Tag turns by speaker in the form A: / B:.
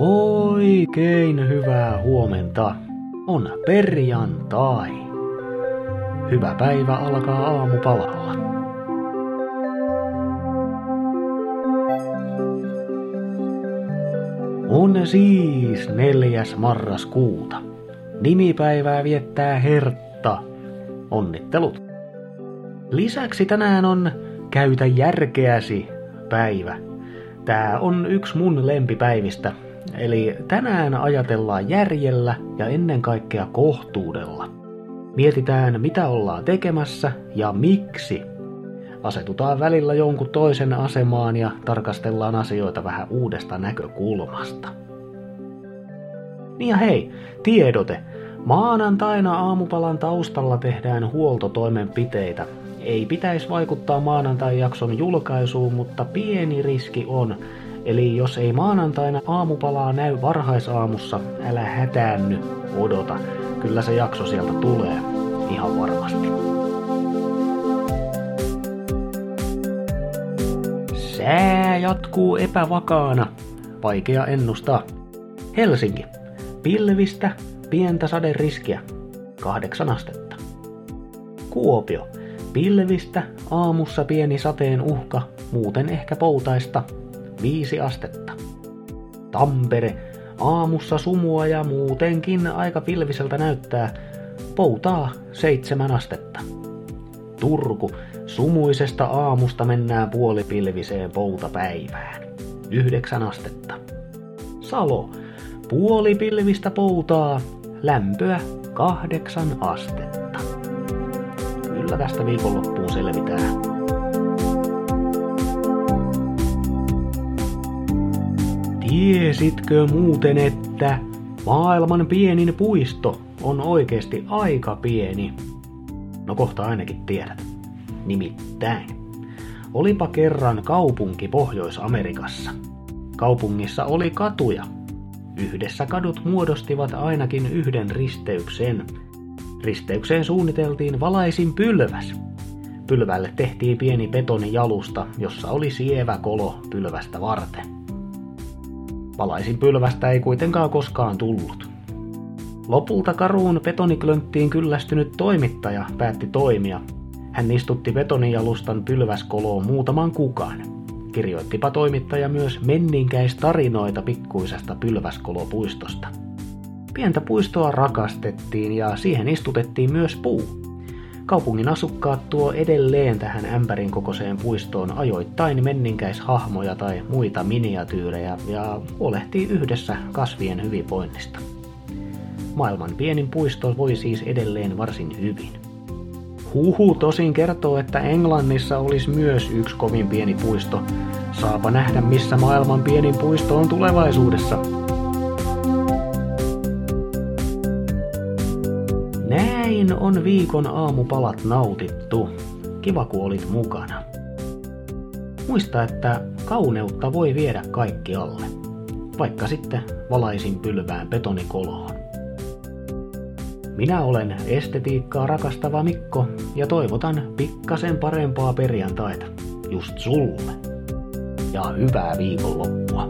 A: Oikein hyvää huomenta. On perjantai. Hyvä päivä alkaa aamupalalla. On siis neljäs marraskuuta. Nimipäivää viettää Hertta. Onnittelut. Lisäksi tänään on Käytä järkeäsi päivä. Tää on yksi mun lempipäivistä, eli tänään ajatellaan järjellä ja ennen kaikkea kohtuudella. Mietitään, mitä ollaan tekemässä ja miksi. Asetutaan välillä jonkun toisen asemaan ja tarkastellaan asioita vähän uudesta näkökulmasta. Niin ja hei, tiedote. Maanantaina aamupalan taustalla tehdään huoltotoimenpiteitä. Ei pitäisi vaikuttaa maanantai-jakson julkaisuun, mutta pieni riski on. Eli jos ei maanantaina aamupalaa näy varhaisaamussa, älä hätäänny, odota. Kyllä se jakso sieltä tulee, ihan varmasti. Sää jatkuu epävakaana. Vaikea ennustaa. Helsinki. Pilvistä, pientä saderiskiä. Kahdeksan astetta. Kuopio. Pilvistä, aamussa pieni sateen uhka, muuten ehkä poutaista. Viisi astetta. Tampere. Aamussa sumua ja muutenkin aika pilviseltä näyttää. Poutaa seitsemän astetta. Turku. Sumuisesta aamusta mennään puolipilviseen poutapäivään. Yhdeksän astetta. Salo. Puolipilvistä poutaa. Lämpöä kahdeksan astetta. Kyllä tästä viikonloppuun selvitään. Tiesitkö muuten, että maailman pienin puisto on oikeasti aika pieni? No kohta ainakin tiedät. Nimittäin. Olipa kerran kaupunki Pohjois-Amerikassa. Kaupungissa oli katuja. Yhdessä kadut muodostivat ainakin yhden risteyksen. Risteykseen suunniteltiin valaisin pylväs. Pylvälle tehtiin pieni betonijalusta, jossa oli sievä kolo pylvästä varten. Valaisin pylvästä ei kuitenkaan koskaan tullut. Lopulta karuun betoniklönttiin kyllästynyt toimittaja päätti toimia. Hän istutti betonijalustan pylväskoloon muutaman kukan. Kirjoittipa toimittaja myös menninkäistarinoita pikkuisesta pylväskolopuistosta. Pientä puistoa rakastettiin ja siihen istutettiin myös puu. Kaupungin asukkaat tuo edelleen tähän ämpärin kokoiseen puistoon ajoittain menninkäishahmoja tai muita miniatyyrejä ja huolehtii yhdessä kasvien hyvinvoinnista. Maailman pienin puisto voi siis edelleen varsin hyvin. Huhu tosin kertoo, että Englannissa olisi myös yksi kovin pieni puisto. Saapa nähdä, missä maailman pienin puisto on tulevaisuudessa. Näin on viikon aamupalat nautittu. Kiva kun olit mukana. Muista, että kauneutta voi viedä kaikki alle. Vaikka sitten valaisin pylvään betonikoloon. Minä olen estetiikkaa rakastava Mikko ja toivotan pikkasen parempaa perjantaita just sulle. Ja hyvää viikonloppua.